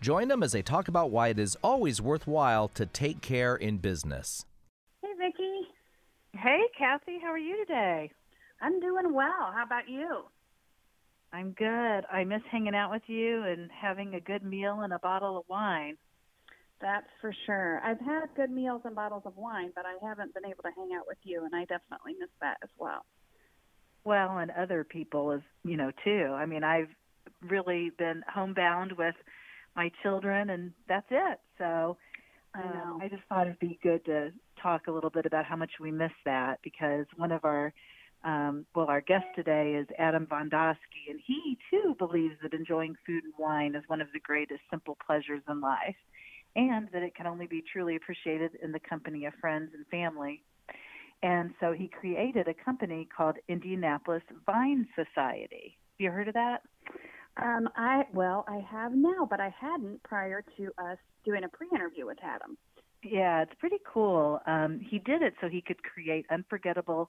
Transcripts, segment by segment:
Join them as they talk about why it is always worthwhile to take care in business. Hey, Vicki. Hey, Kathy. How are you today? I'm doing well. How about you? I'm good. I miss hanging out with you and having a good meal and a bottle of wine. That's for sure. I've had good meals and bottles of wine, but I haven't been able to hang out with you, and I definitely miss that as well. Well, and other people as you know too. I mean, I've really been homebound with my children, and that's it. So um, I, I just thought it'd be good to talk a little bit about how much we miss that because one of our um, well, our guest today is Adam Vondosky, and he too believes that enjoying food and wine is one of the greatest simple pleasures in life, and that it can only be truly appreciated in the company of friends and family. And so he created a company called Indianapolis Vine Society. Have you heard of that? Um, I well, I have now, but I hadn't prior to us doing a pre-interview with Adam. Yeah, it's pretty cool. Um, he did it so he could create unforgettable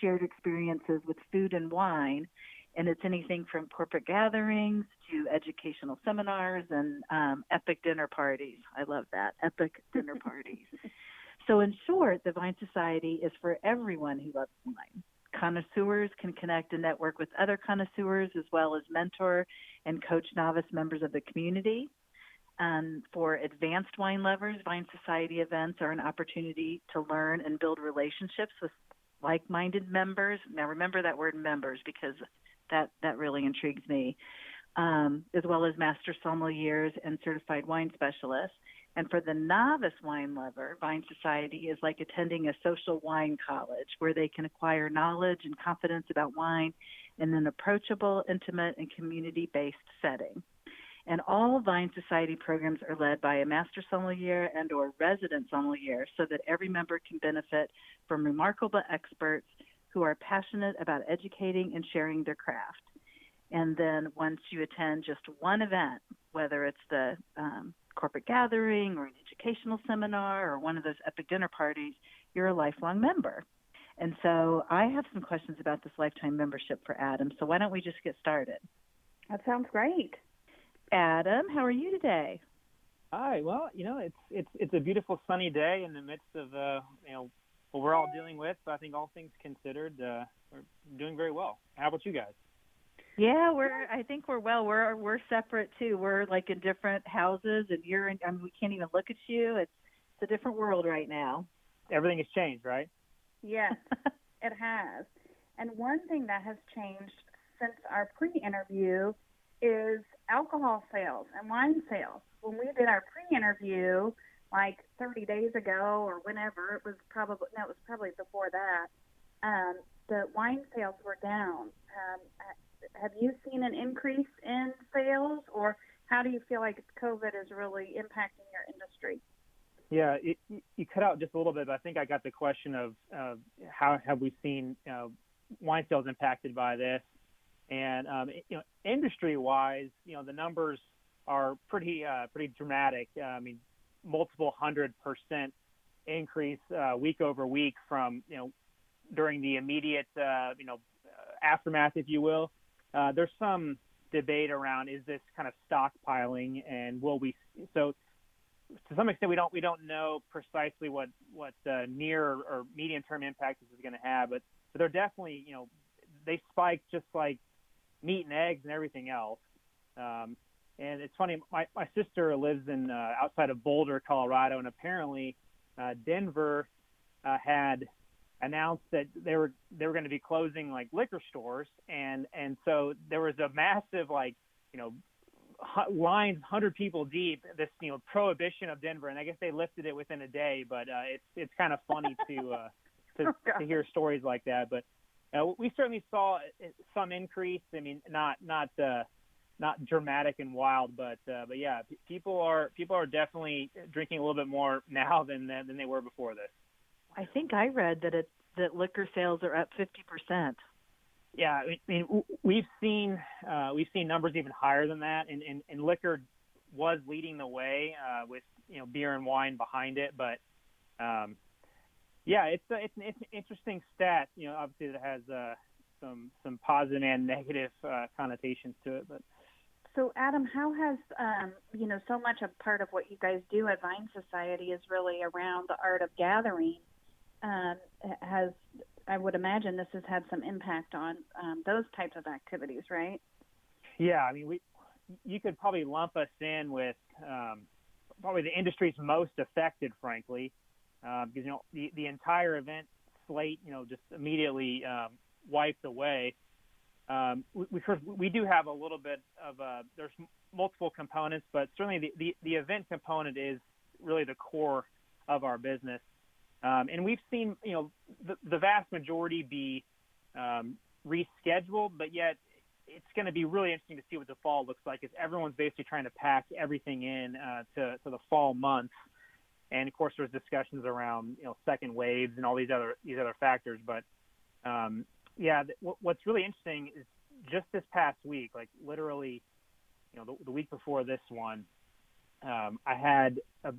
shared experiences with food and wine, and it's anything from corporate gatherings to educational seminars and um, epic dinner parties. I love that epic dinner parties. So, in short, the Vine Society is for everyone who loves wine. Connoisseurs can connect and network with other connoisseurs as well as mentor and coach novice members of the community. And for advanced wine lovers, Vine Society events are an opportunity to learn and build relationships with like minded members. Now, remember that word members because that, that really intrigues me, um, as well as master sommeliers and certified wine specialists. And for the novice wine lover, Vine Society is like attending a social wine college where they can acquire knowledge and confidence about wine in an approachable, intimate, and community based setting. And all Vine Society programs are led by a master sommelier and or resident sommelier so that every member can benefit from remarkable experts who are passionate about educating and sharing their craft. And then once you attend just one event, whether it's the um, corporate gathering or an educational seminar or one of those epic dinner parties, you're a lifelong member. And so I have some questions about this lifetime membership for Adam. So why don't we just get started? That sounds great. Adam, how are you today? Hi. Well, you know, it's it's it's a beautiful sunny day in the midst of uh, you know what we're all dealing with. But I think all things considered, uh, we're doing very well. How about you guys? Yeah, we're. I think we're well. We're we're separate too. We're like in different houses, and you're. In, I mean, we can't even look at you. It's it's a different world right now. Everything has changed, right? Yes, it has. And one thing that has changed since our pre-interview is alcohol sales and wine sales. When we did our pre-interview, like 30 days ago or whenever, it was probably no, it was probably before that. Um, the wine sales were down. Um, have you seen an increase in sales, or how do you feel like COVID is really impacting your industry? Yeah, it, you cut out just a little bit, but I think I got the question of uh, how have we seen uh, wine sales impacted by this, and um, you know, industry-wise, you know, the numbers are pretty uh, pretty dramatic. Uh, I mean, multiple hundred percent increase uh, week over week from you know during the immediate uh, you know aftermath, if you will, uh, there's some debate around is this kind of stockpiling and will we so to some extent we don't we don't know precisely what what uh, near or medium term impact this is going to have but, but they're definitely you know they spike just like meat and eggs and everything else. Um, and it's funny my my sister lives in uh, outside of Boulder Colorado and apparently uh, Denver uh, had announced that they were they were going to be closing like liquor stores and and so there was a massive like you know lines 100 people deep this you know prohibition of Denver and I guess they lifted it within a day but uh, it's it's kind of funny to uh, to, oh, to hear stories like that but uh, we certainly saw uh, some increase I mean not not uh, not dramatic and wild, but uh, but yeah, p- people are people are definitely drinking a little bit more now than than they were before this. I think I read that it that liquor sales are up fifty percent. Yeah, I mean we've seen uh, we've seen numbers even higher than that, and, and, and liquor was leading the way uh, with you know beer and wine behind it, but um, yeah, it's a, it's an, it's an interesting stat. You know, obviously it has uh, some some positive and negative uh, connotations to it, but so, Adam, how has um, you know so much of part of what you guys do at Vine Society is really around the art of gathering? Um, has I would imagine this has had some impact on um, those types of activities, right? Yeah, I mean, we you could probably lump us in with um, probably the industry's most affected, frankly, uh, because you know the the entire event slate, you know, just immediately um, wiped away um, we, we, we do have a little bit of a, there's multiple components, but certainly the, the, the event component is really the core of our business. Um, and we've seen, you know, the, the vast majority be um, rescheduled, but yet it's going to be really interesting to see what the fall looks like as everyone's basically trying to pack everything in uh, to, to the fall months. And of course, there's discussions around, you know, second waves and all these other, these other factors. But um, yeah, what's really interesting is just this past week, like literally, you know, the, the week before this one, um, I had a,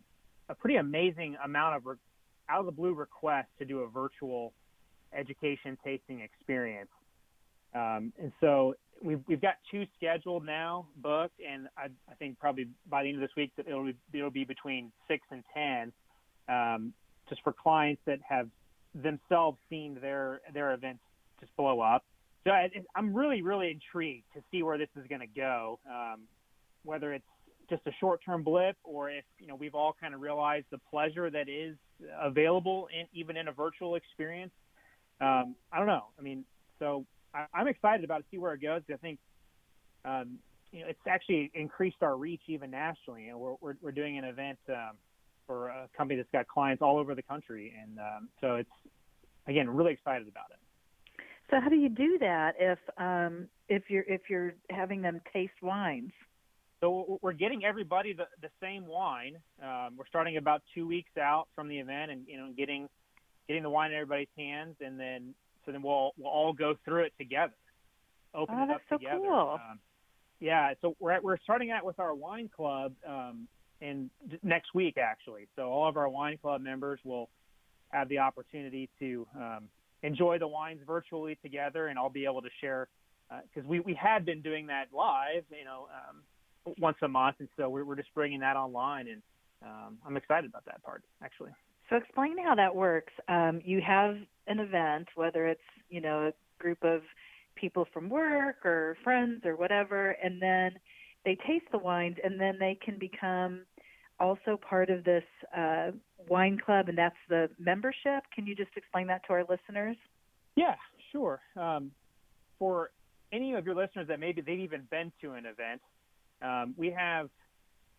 a pretty amazing amount of re- out of the blue request to do a virtual education tasting experience. Um, and so we've, we've got two scheduled now booked, and I, I think probably by the end of this week that it'll be, it'll be between six and ten, um, just for clients that have themselves seen their their events just blow up. So I, am really, really intrigued to see where this is going to go. Um, whether it's just a short-term blip, or if you know we've all kind of realized the pleasure that is available in even in a virtual experience. Um, I don't know. I mean, so I, am excited about to see where it goes. I think um, you know it's actually increased our reach even nationally. You know, we're we're, we're doing an event um, for a company that's got clients all over the country, and um, so it's again really excited about it. So how do you do that if um, if you're if you're having them taste wines? So we're getting everybody the, the same wine. Um, we're starting about two weeks out from the event, and you know, getting getting the wine in everybody's hands, and then so then we'll we'll all go through it together. Open oh, it up so together. Cool. Um, yeah, so we're at, we're starting out with our wine club um, in next week actually. So all of our wine club members will have the opportunity to um, enjoy the wines virtually together, and I'll be able to share because uh, we we had been doing that live, you know, um, once a month, and so we're, we're just bringing that online, and um, I'm excited about that part actually. So explain how that works. Um, you have an event, whether it's you know a group of people from work or friends or whatever, and then they taste the wines, and then they can become also part of this uh, wine club, and that's the membership. Can you just explain that to our listeners? Yeah, sure. Um, for any of your listeners that maybe they've even been to an event, um, we have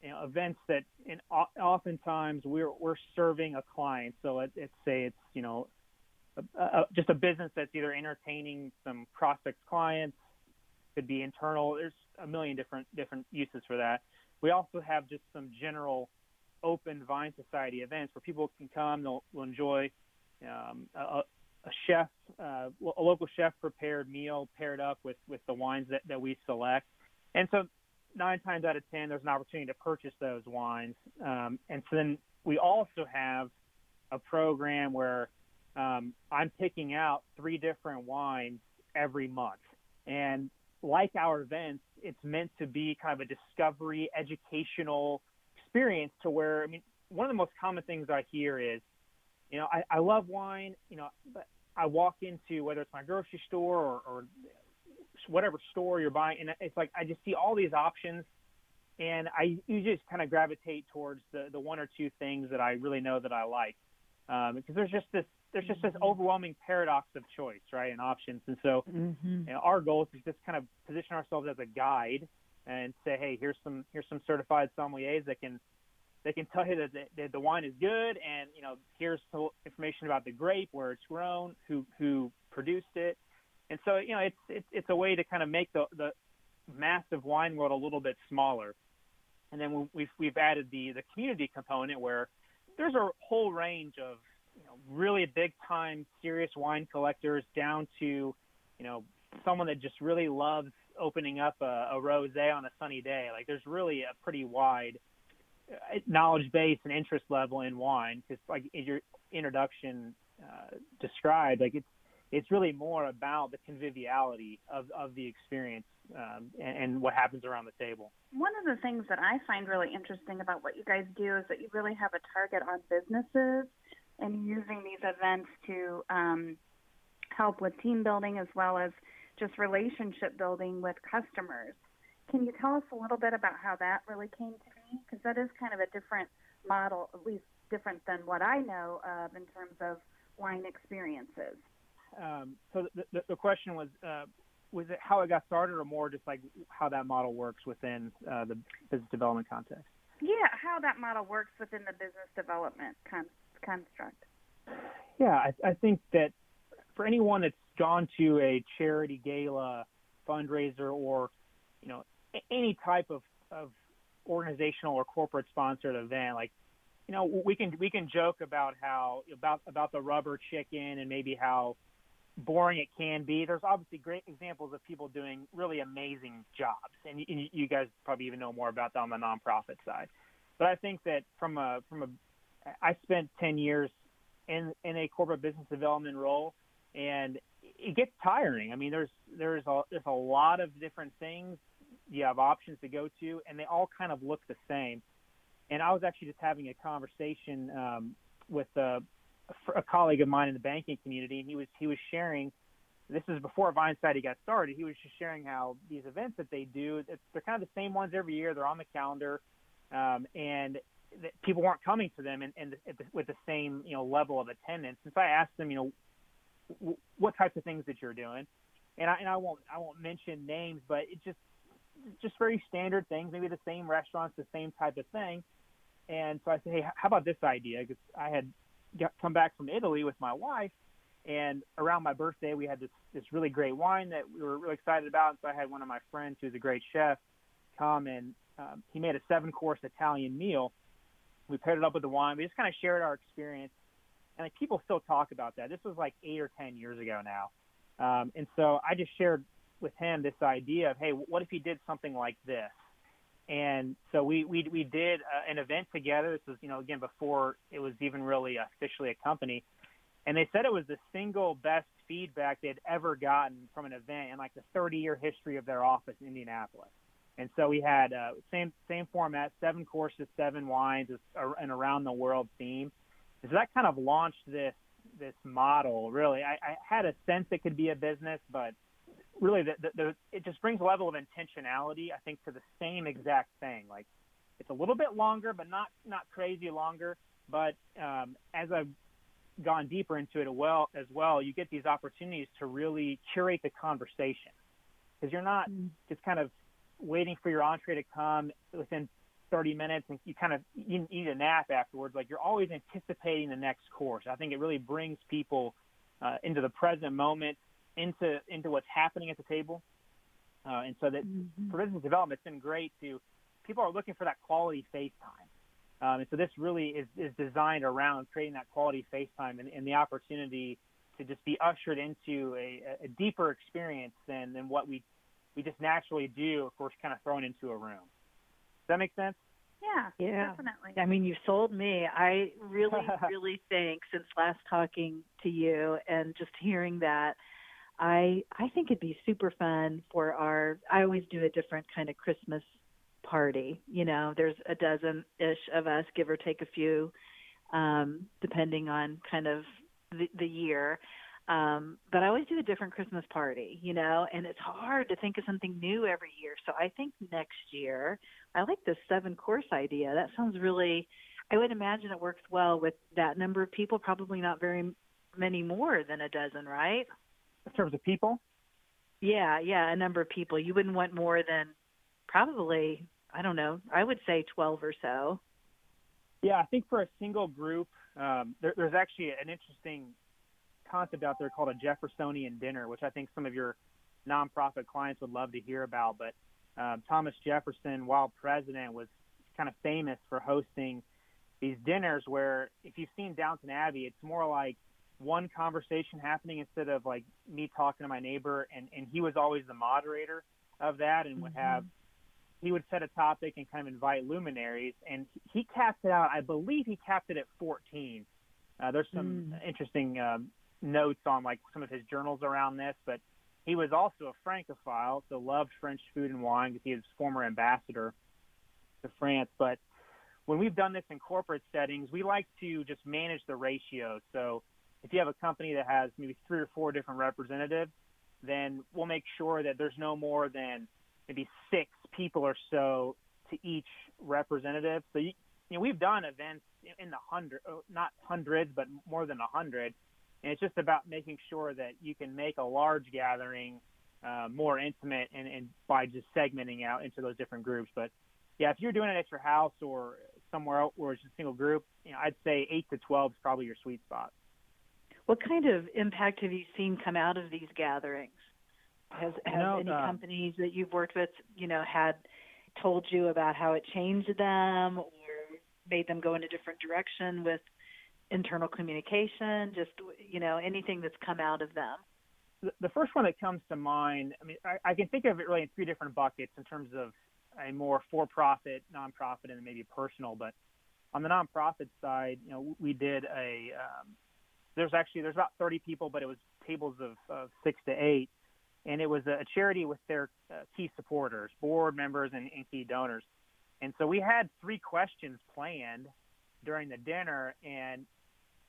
you know, events that, in, oftentimes we're we're serving a client. So let, us say it's you know a, a, just a business that's either entertaining some prospect clients, could be internal. There's a million different different uses for that. We also have just some general open Vine Society events where people can come, they'll, they'll enjoy um, a, a, chef, uh, a local chef prepared meal paired up with, with the wines that, that we select. And so nine times out of ten, there's an opportunity to purchase those wines. Um, and so then we also have a program where um, I'm picking out three different wines every month. And like our events, it's meant to be kind of a discovery, educational experience to where I mean, one of the most common things I hear is, you know, I, I love wine, you know, but I walk into whether it's my grocery store or, or whatever store you're buying, and it's like I just see all these options, and I usually just kind of gravitate towards the the one or two things that I really know that I like, um, because there's just this there's just this mm-hmm. overwhelming paradox of choice, right, and options. And so, mm-hmm. you know, our goal is to just kind of position ourselves as a guide and say, hey, here's some here's some certified sommeliers that can they can tell you that the, that the wine is good, and you know, here's information about the grape, where it's grown, who who produced it, and so you know, it's it's it's a way to kind of make the the massive wine world a little bit smaller. And then we've we've added the the community component where there's a whole range of you know really big time serious wine collectors down to you know someone that just really loves opening up a, a rosé on a sunny day. Like there's really a pretty wide uh, knowledge base and interest level in wine because like your introduction uh, described, like it's it's really more about the conviviality of, of the experience um, and, and, what happens around the table. One of the things that I find really interesting about what you guys do is that you really have a target on businesses and using these events to um, help with team building as well as just relationship building with customers. Can you tell us a little bit about how that really came to be? Because that is kind of a different model, at least different than what I know of in terms of wine experiences. Um, so the, the, the, question was, uh, was it how it got started, or more just like how that model works within uh, the business development context? Yeah, how that model works within the business development con- construct. Yeah, I, I think that for anyone that's gone to a charity gala, fundraiser, or you know any type of, of organizational or corporate sponsored event, like you know we can we can joke about how about about the rubber chicken and maybe how boring it can be. There's obviously great examples of people doing really amazing jobs, and you, you guys probably even know more about that on the nonprofit side. But I think that from a from a I spent 10 years in in a corporate business development role, and it gets tiring. I mean, there's there's a there's a lot of different things you have options to go to, and they all kind of look the same. And I was actually just having a conversation um, with a, a colleague of mine in the banking community, and he was he was sharing. This is before VineSociety got started. He was just sharing how these events that they do, they're kind of the same ones every year. They're on the calendar, um, and people weren't coming to them and, and the, with the same you know level of attendance. And so I asked them, you know, what types of things that you're doing. And I, and I won't I won't mention names, but it's just just very standard things, maybe the same restaurants, the same type of thing. And so I said, hey, how about this idea? Because I had got, come back from Italy with my wife, and around my birthday we had this this really great wine that we were really excited about. And so I had one of my friends who's a great chef come and um, he made a seven course Italian meal. We paired it up with the wine. We just kind of shared our experience and like people still talk about that. This was like eight or ten years ago now, um, and so I just shared with him this idea of, hey, what if he did something like this? And so we we we did uh, an event together. This was you know again before it was even really officially a company, and they said it was the single best feedback they'd ever gotten from an event in like the 30 year history of their office in Indianapolis. And so we had uh, same same format, seven courses, seven wines, an around the world theme so that kind of launched this this model. Really, I, I had a sense it could be a business, but really, the, the, the, it just brings a level of intentionality. I think to the same exact thing. Like it's a little bit longer, but not not crazy longer. But um, as I've gone deeper into it well, as well, you get these opportunities to really curate the conversation because you're not mm. just kind of waiting for your entree to come within 30 minutes and you kind of you need a nap afterwards. Like you're always anticipating the next course. I think it really brings people uh, into the present moment, into into what's happening at the table. Uh, and so that mm-hmm. for business development, it's been great to people are looking for that quality face time. Um, and so this really is, is designed around creating that quality face time and, and the opportunity to just be ushered into a, a deeper experience than, than what we we just naturally do, of course, kind of thrown into a room Does that make sense? Yeah, yeah, definitely. I mean, you sold me. I really, really think since last talking to you and just hearing that, I I think it'd be super fun for our. I always do a different kind of Christmas party. You know, there's a dozen ish of us, give or take a few, um, depending on kind of the, the year. Um, but I always do a different Christmas party, you know, and it's hard to think of something new every year. So I think next year, I like this seven course idea. That sounds really, I would imagine it works well with that number of people, probably not very many more than a dozen, right? In terms of people? Yeah, yeah, a number of people. You wouldn't want more than probably, I don't know, I would say 12 or so. Yeah, I think for a single group, um, there, there's actually an interesting concept out there called a Jeffersonian dinner, which I think some of your nonprofit clients would love to hear about. But Um, Thomas Jefferson, while president, was kind of famous for hosting these dinners where, if you've seen Downton Abbey, it's more like one conversation happening instead of like me talking to my neighbor, and and he was always the moderator of that, and would have he would set a topic and kind of invite luminaries, and he capped it out. I believe he capped it at 14. Uh, there's some mm. interesting um, notes on like some of his journals around this, but he was also a Francophile, so loved French food and wine because he was former ambassador to France. But when we've done this in corporate settings, we like to just manage the ratio. So if you have a company that has maybe three or four different representatives, then we'll make sure that there's no more than maybe six people or so to each representative. So you, you know, we've done events in the hundred, not hundreds, but more than a hundred, and it's just about making sure that you can make a large gathering uh, more intimate and, and by just segmenting out into those different groups. But yeah, if you're doing it at your house or somewhere else where it's a single group, you know, I'd say eight to twelve is probably your sweet spot. What kind of impact have you seen come out of these gatherings? Has no, any uh, companies that you've worked with, you know, had told you about how it changed them or made them go in a different direction with internal communication? Just you know, anything that's come out of them. The first one that comes to mind, I mean, I, I can think of it really in three different buckets in terms of a more for-profit, nonprofit, and maybe personal. But on the nonprofit side, you know, we did a. Um, there's actually there's about 30 people, but it was tables of, of six to eight, and it was a charity with their uh, key supporters, board members, and, and key donors. And so we had three questions planned during the dinner, and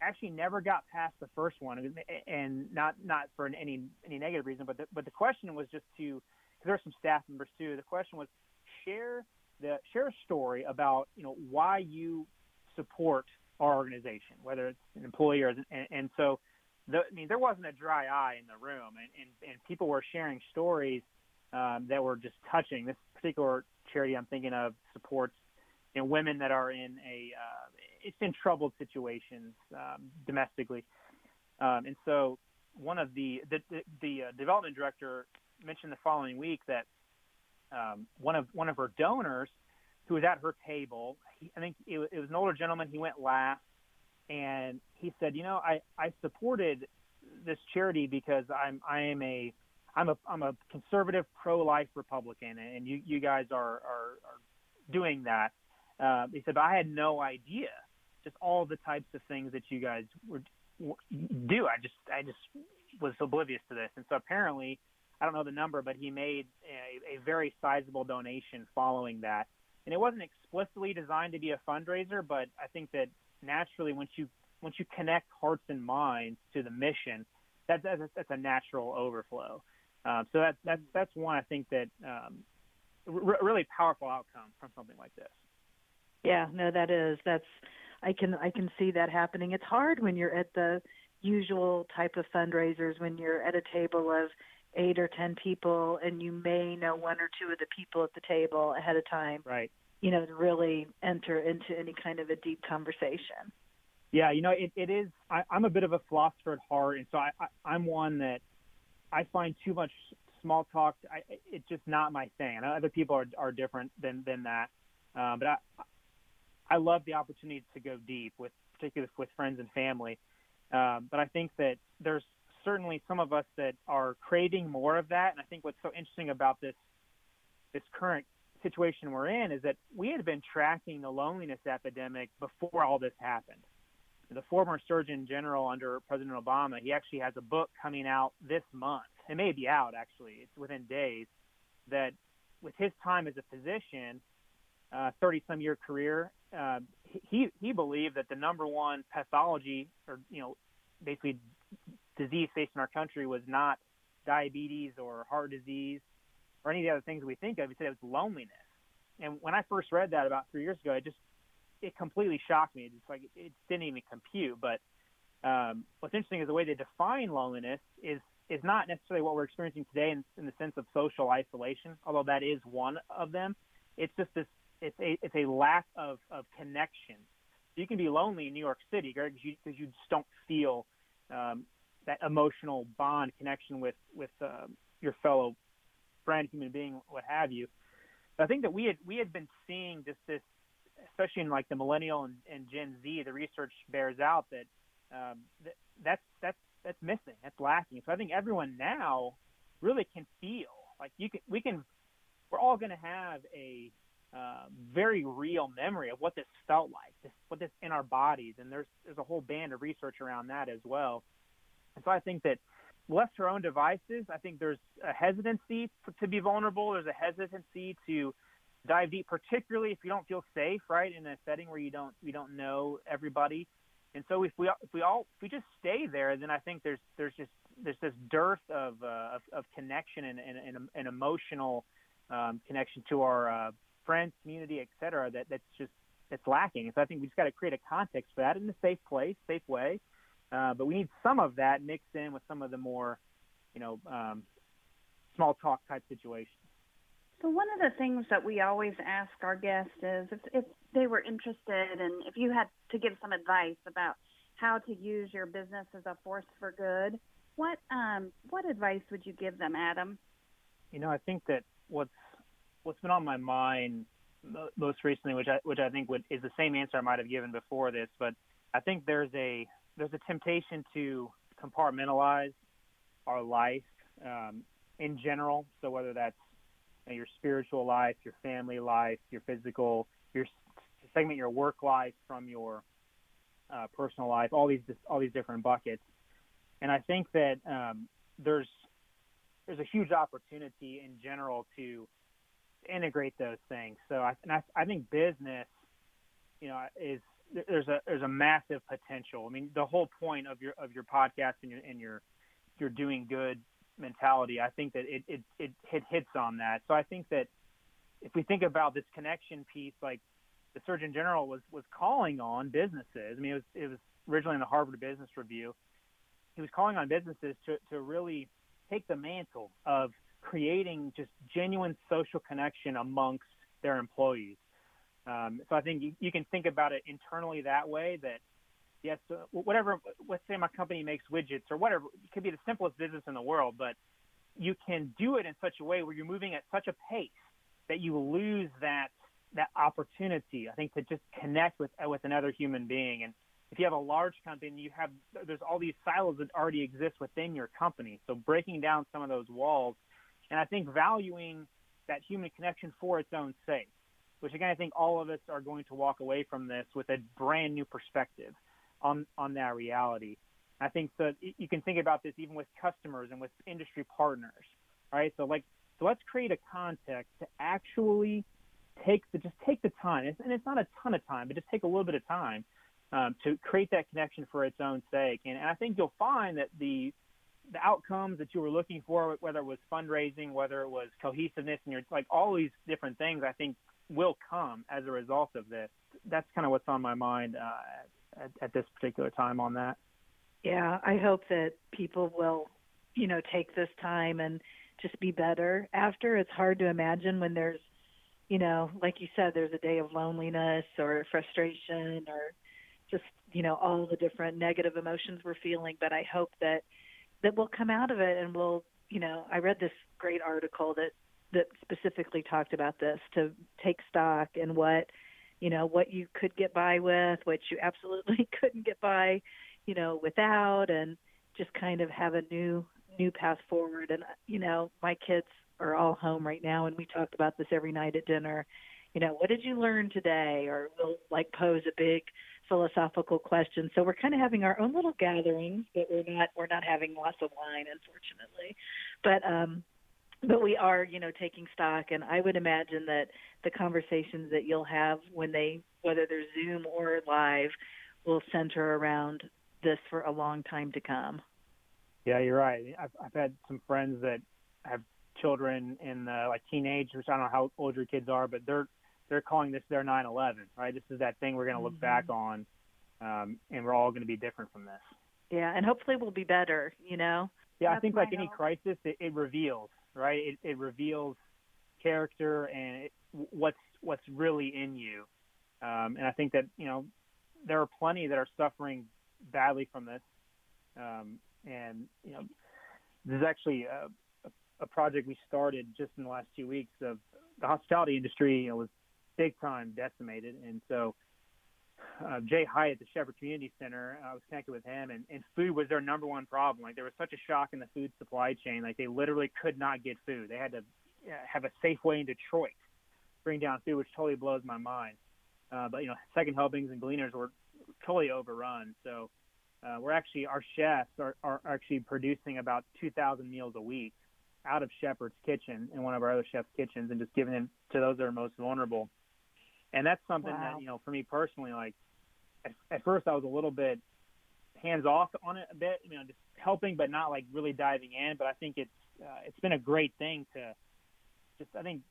actually never got past the first one, and not not for any any negative reason, but the, but the question was just to there were some staff members too. The question was share the share a story about you know why you support our organization, whether it's an employee or and, and so the, I mean there wasn't a dry eye in the room, and and, and people were sharing stories um, that were just touching. This particular charity I'm thinking of supports you know women that are in a uh, it's in troubled situations um, domestically, um, and so one of the the, the, the uh, development director mentioned the following week that um, one of one of her donors who was at her table. He, I think it, it was an older gentleman. He went last, and he said, "You know, I I supported this charity because I'm I am a I'm a I'm a conservative pro-life Republican, and you you guys are are, are doing that." Uh, he said, "But I had no idea just all the types of things that you guys do. I just I just was oblivious to this, and so apparently." I don't know the number, but he made a, a very sizable donation following that. And it wasn't explicitly designed to be a fundraiser, but I think that naturally, once you once you connect hearts and minds to the mission, that's that's, that's a natural overflow. Um, so that that's that's one I think that um, r- really powerful outcome from something like this. Yeah, no, that is that's I can I can see that happening. It's hard when you're at the usual type of fundraisers when you're at a table of eight or ten people and you may know one or two of the people at the table ahead of time right. you know to really enter into any kind of a deep conversation. Yeah you know it, it is I, i'm a bit of a philosopher at heart and so I, I i'm one that i find too much small talk. I, it's just not my thing and other people are are different than than that. Uh, but i i love the opportunity to go deep with particularly with friends and family. Um, but i think that there's certainly some of us that are craving more of that. And I think what's so interesting about this this current situation we're in is that we had been tracking the loneliness epidemic before all this happened. The former Surgeon General under President Obama, he actually has a book coming out this month. It may be out actually; it's within days. That with his time as a physician, thirty uh, some year career, uh, he he believed that the number one pathology, or you know, basically disease facing our country was not diabetes or heart disease or any of the other things we think of. He said it was loneliness. And when I first read that about three years ago, it just it completely shocked me. It's like it didn't even compute. But um, what's interesting is the way they define loneliness is is not necessarily what we're experiencing today in, in the sense of social isolation, although that is one of them. It's just this. It's a it's a lack of of connection. You can be lonely in New York City, because you, you just don't feel um, that emotional bond connection with with uh, your fellow friend, human being, what have you. I think that we had we had been seeing just this, especially in like the millennial and, and Gen Z. The research bears out that um, that that's that's that's missing. That's lacking. So I think everyone now really can feel like you can we can we're all going to have a uh, very real memory of what this felt like, this, what this in our bodies, and there's there's a whole band of research around that as well. And so I think that left to our own devices, I think there's a hesitancy to be vulnerable. There's a hesitancy to dive deep, particularly if you don't feel safe, right, in a setting where you don't you don't know everybody. And so if we if we all if we just stay there, then I think there's there's just there's this dearth of uh, of, of connection and and, and, and emotional um, connection to our uh, friends, community, et cetera. That that's just it's lacking. And so I think we just got to create a context for that in a safe place, safe way. Uh, but we need some of that mixed in with some of the more, you know, um, small talk type situations. So one of the things that we always ask our guests is if, if they were interested and if you had to give some advice about how to use your business as a force for good, what um, what advice would you give them, Adam? You know, I think that what's what's been on my mind most recently, which I which I think would is the same answer I might have given before this, but I think there's a there's a temptation to compartmentalize our life um, in general. So whether that's you know, your spiritual life, your family life, your physical, your segment your work life from your uh, personal life, all these all these different buckets. And I think that um, there's there's a huge opportunity in general to integrate those things. So I, and I, I think business, you know, is there's a there's a massive potential. I mean, the whole point of your of your podcast and your and your your doing good mentality, I think that it, it it it hits on that. So I think that if we think about this connection piece, like the Surgeon General was was calling on businesses. I mean, it was it was originally in the Harvard Business Review. He was calling on businesses to to really take the mantle of creating just genuine social connection amongst their employees. Um, so I think you, you, can think about it internally that way. That yes, uh, whatever. Let's say my company makes widgets or whatever. It could be the simplest business in the world, but you can do it in such a way where you're moving at such a pace that you lose that that opportunity. I think to just connect with with another human being. And if you have a large company, you have there's all these silos that already exist within your company. So breaking down some of those walls, and I think valuing that human connection for its own sake which again, I think all of us are going to walk away from this with a brand new perspective on, on that reality. I think that you can think about this even with customers and with industry partners, right? So like, so let's create a context to actually take the, just take the time, and it's not a ton of time, but just take a little bit of time um, to create that connection for its own sake. And, and I think you'll find that the the outcomes that you were looking for, whether it was fundraising, whether it was cohesiveness, and your like all these different things, I think will come as a result of this. That's kind of what's on my mind uh, at, at this particular time on that. Yeah, I hope that people will, you know, take this time and just be better after. It's hard to imagine when there's, you know, like you said, there's a day of loneliness or frustration or just, you know, all the different negative emotions we're feeling. But I hope that that we'll come out of it and we'll, you know, I read this great article that that specifically talked about this to take stock in what you know what you could get by with what you absolutely couldn't get by you know without and just kind of have a new new path forward. And you know my kids are all home right now and we talk about this every night at dinner. You know what did you learn today? Or we'll like pose a big philosophical question. So we're kind of having our own little gatherings but we're not we're not having lots of wine unfortunately. But um but we are, you know, taking stock, and I would imagine that the conversations that you'll have when they, whether they're Zoom or live, will center around this for a long time to come. Yeah, you're right. I've, I've had some friends that have children in the like teenage, which I don't know how old your kids are, but they're they're calling this their 9/11. Right? This is that thing we're going to look mm-hmm. back on, um, and we're all going to be different from this. Yeah, and hopefully we'll be better. You know. Yeah, That's I think like any crisis, it, it reveals right? It, it reveals character and it, what's what's really in you. Um, and I think that you know there are plenty that are suffering badly from this. Um, and you know, this is actually a, a project we started just in the last two weeks of the hospitality industry you know, was big time decimated, and so uh, Jay Height, the Shepherd Community Center, I was connected with him, and, and food was their number one problem. Like there was such a shock in the food supply chain, like they literally could not get food. They had to uh, have a Safeway in Detroit bring down food, which totally blows my mind. Uh, but you know, second helpings and gleaners were totally overrun. So uh, we're actually our chefs are, are actually producing about 2,000 meals a week out of Shepherd's kitchen in one of our other chefs' kitchens, and just giving them to those that are most vulnerable. And that's something wow. that you know, for me personally, like at, at first I was a little bit hands off on it a bit, you know, just helping but not like really diving in. But I think it's uh, it's been a great thing to just I think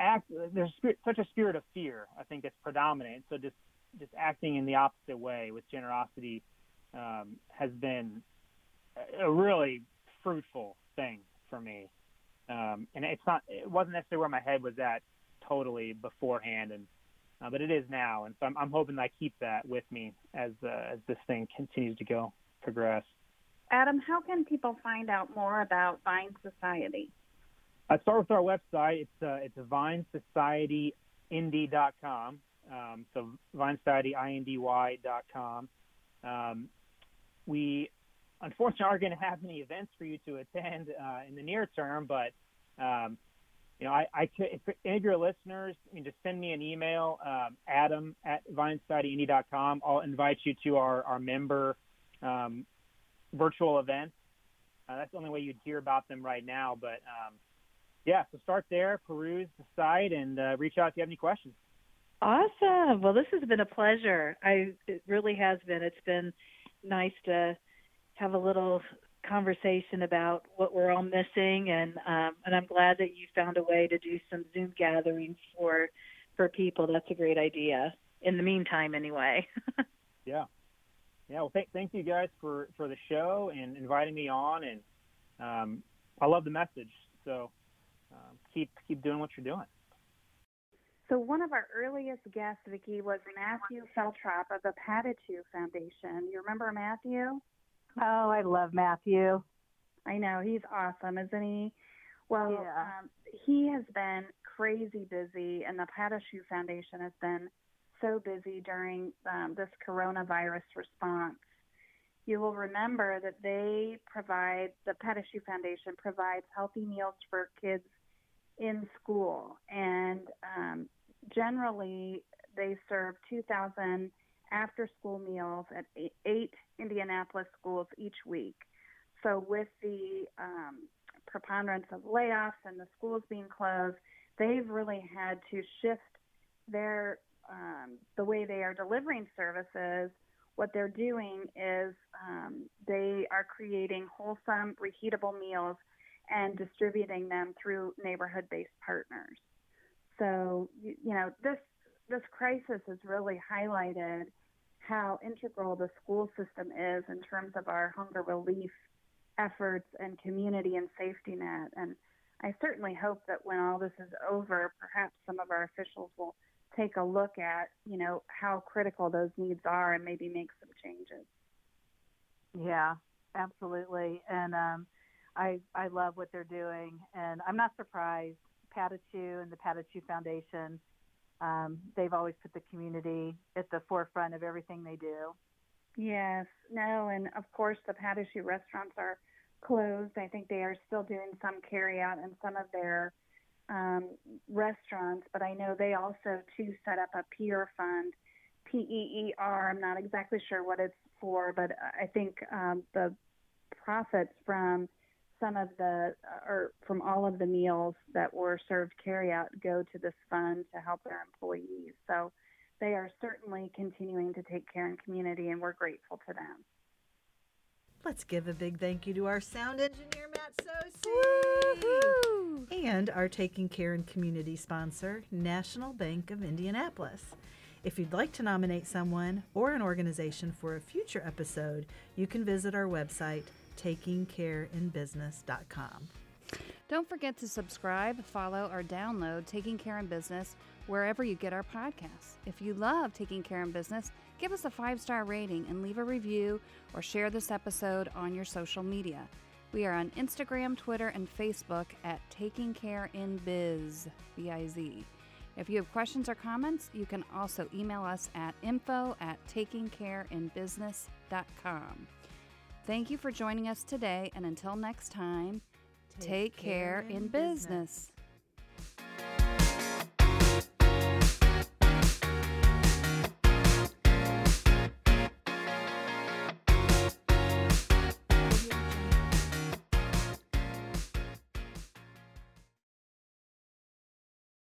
act. There's spirit, such a spirit of fear I think that's predominant. So just just acting in the opposite way with generosity um, has been a really fruitful thing for me. Um, and it's not it wasn't necessarily where my head was at totally beforehand and uh, but it is now, and so I'm, I'm hoping I keep that with me as uh, as this thing continues to go progress. Adam, how can people find out more about Vine Society? I start with our website. It's uh, it's vinesocietyindy.com. Um, so vinesocietyindy.com. Um, we unfortunately aren't going to have any events for you to attend uh, in the near term, but um, you know, I, I could, if any of your listeners, I mean, just send me an email, um, Adam at vinesocietyindy.com. I'll invite you to our, our member um, virtual events. Uh, that's the only way you'd hear about them right now. But um, yeah, so start there, peruse the site, and uh, reach out if you have any questions. Awesome. Well, this has been a pleasure. I it really has been. It's been nice to have a little conversation about what we're all missing, and um, and I'm glad that you found a way to do some Zoom gatherings for for people. That's a great idea. In the meantime, anyway. yeah, yeah. Well, th- thank you guys for for the show and inviting me on, and um, I love the message. So um, keep keep doing what you're doing. So one of our earliest guests, Vicki, was Matthew Feltrop of the Patachou Foundation. You remember Matthew? Oh, I love Matthew. I know he's awesome, isn't he? Well, yeah. um, he has been crazy busy, and the Patachou Foundation has been so busy during um, this coronavirus response. You will remember that they provide the Patachou Foundation provides healthy meals for kids in school, and um, generally they serve 2,000 after school meals at eight Indianapolis schools each week. So, with the um, preponderance of layoffs and the schools being closed, they've really had to shift their um, the way they are delivering services. What they're doing is um, they are creating wholesome, reheatable meals and distributing them through neighborhood-based partners. So, you, you know, this this crisis has really highlighted how integral the school system is in terms of our hunger relief efforts and community and safety net. And I certainly hope that when all this is over, perhaps some of our officials will take a look at, you know, how critical those needs are and maybe make some changes. Yeah, absolutely. And um, I I love what they're doing, and I'm not surprised. Patachou and the Patachou Foundation um, they've always put the community at the forefront of everything they do. Yes, no, and of course the Patachou restaurants are closed. I think they are still doing some carry out in some of their um, restaurants, but I know they also too set up a peer fund, P E E R. I'm not exactly sure what it's for, but I think um, the profits from some of the or from all of the meals that were served carry out go to this fund to help their employees. So they are certainly continuing to take care in community and we're grateful to them. Let's give a big thank you to our sound engineer Matt Sosi and our Taking Care in Community sponsor, National Bank of Indianapolis. If you'd like to nominate someone or an organization for a future episode, you can visit our website takingcareinbusiness.com. Don't forget to subscribe, follow, or download Taking Care in Business wherever you get our podcasts. If you love Taking Care in Business, give us a five star rating and leave a review or share this episode on your social media. We are on Instagram, Twitter, and Facebook at Taking Care in Biz, B I Z. If you have questions or comments, you can also email us at info at takingcareinbusiness.com. Thank you for joining us today, and until next time, take, care, in business.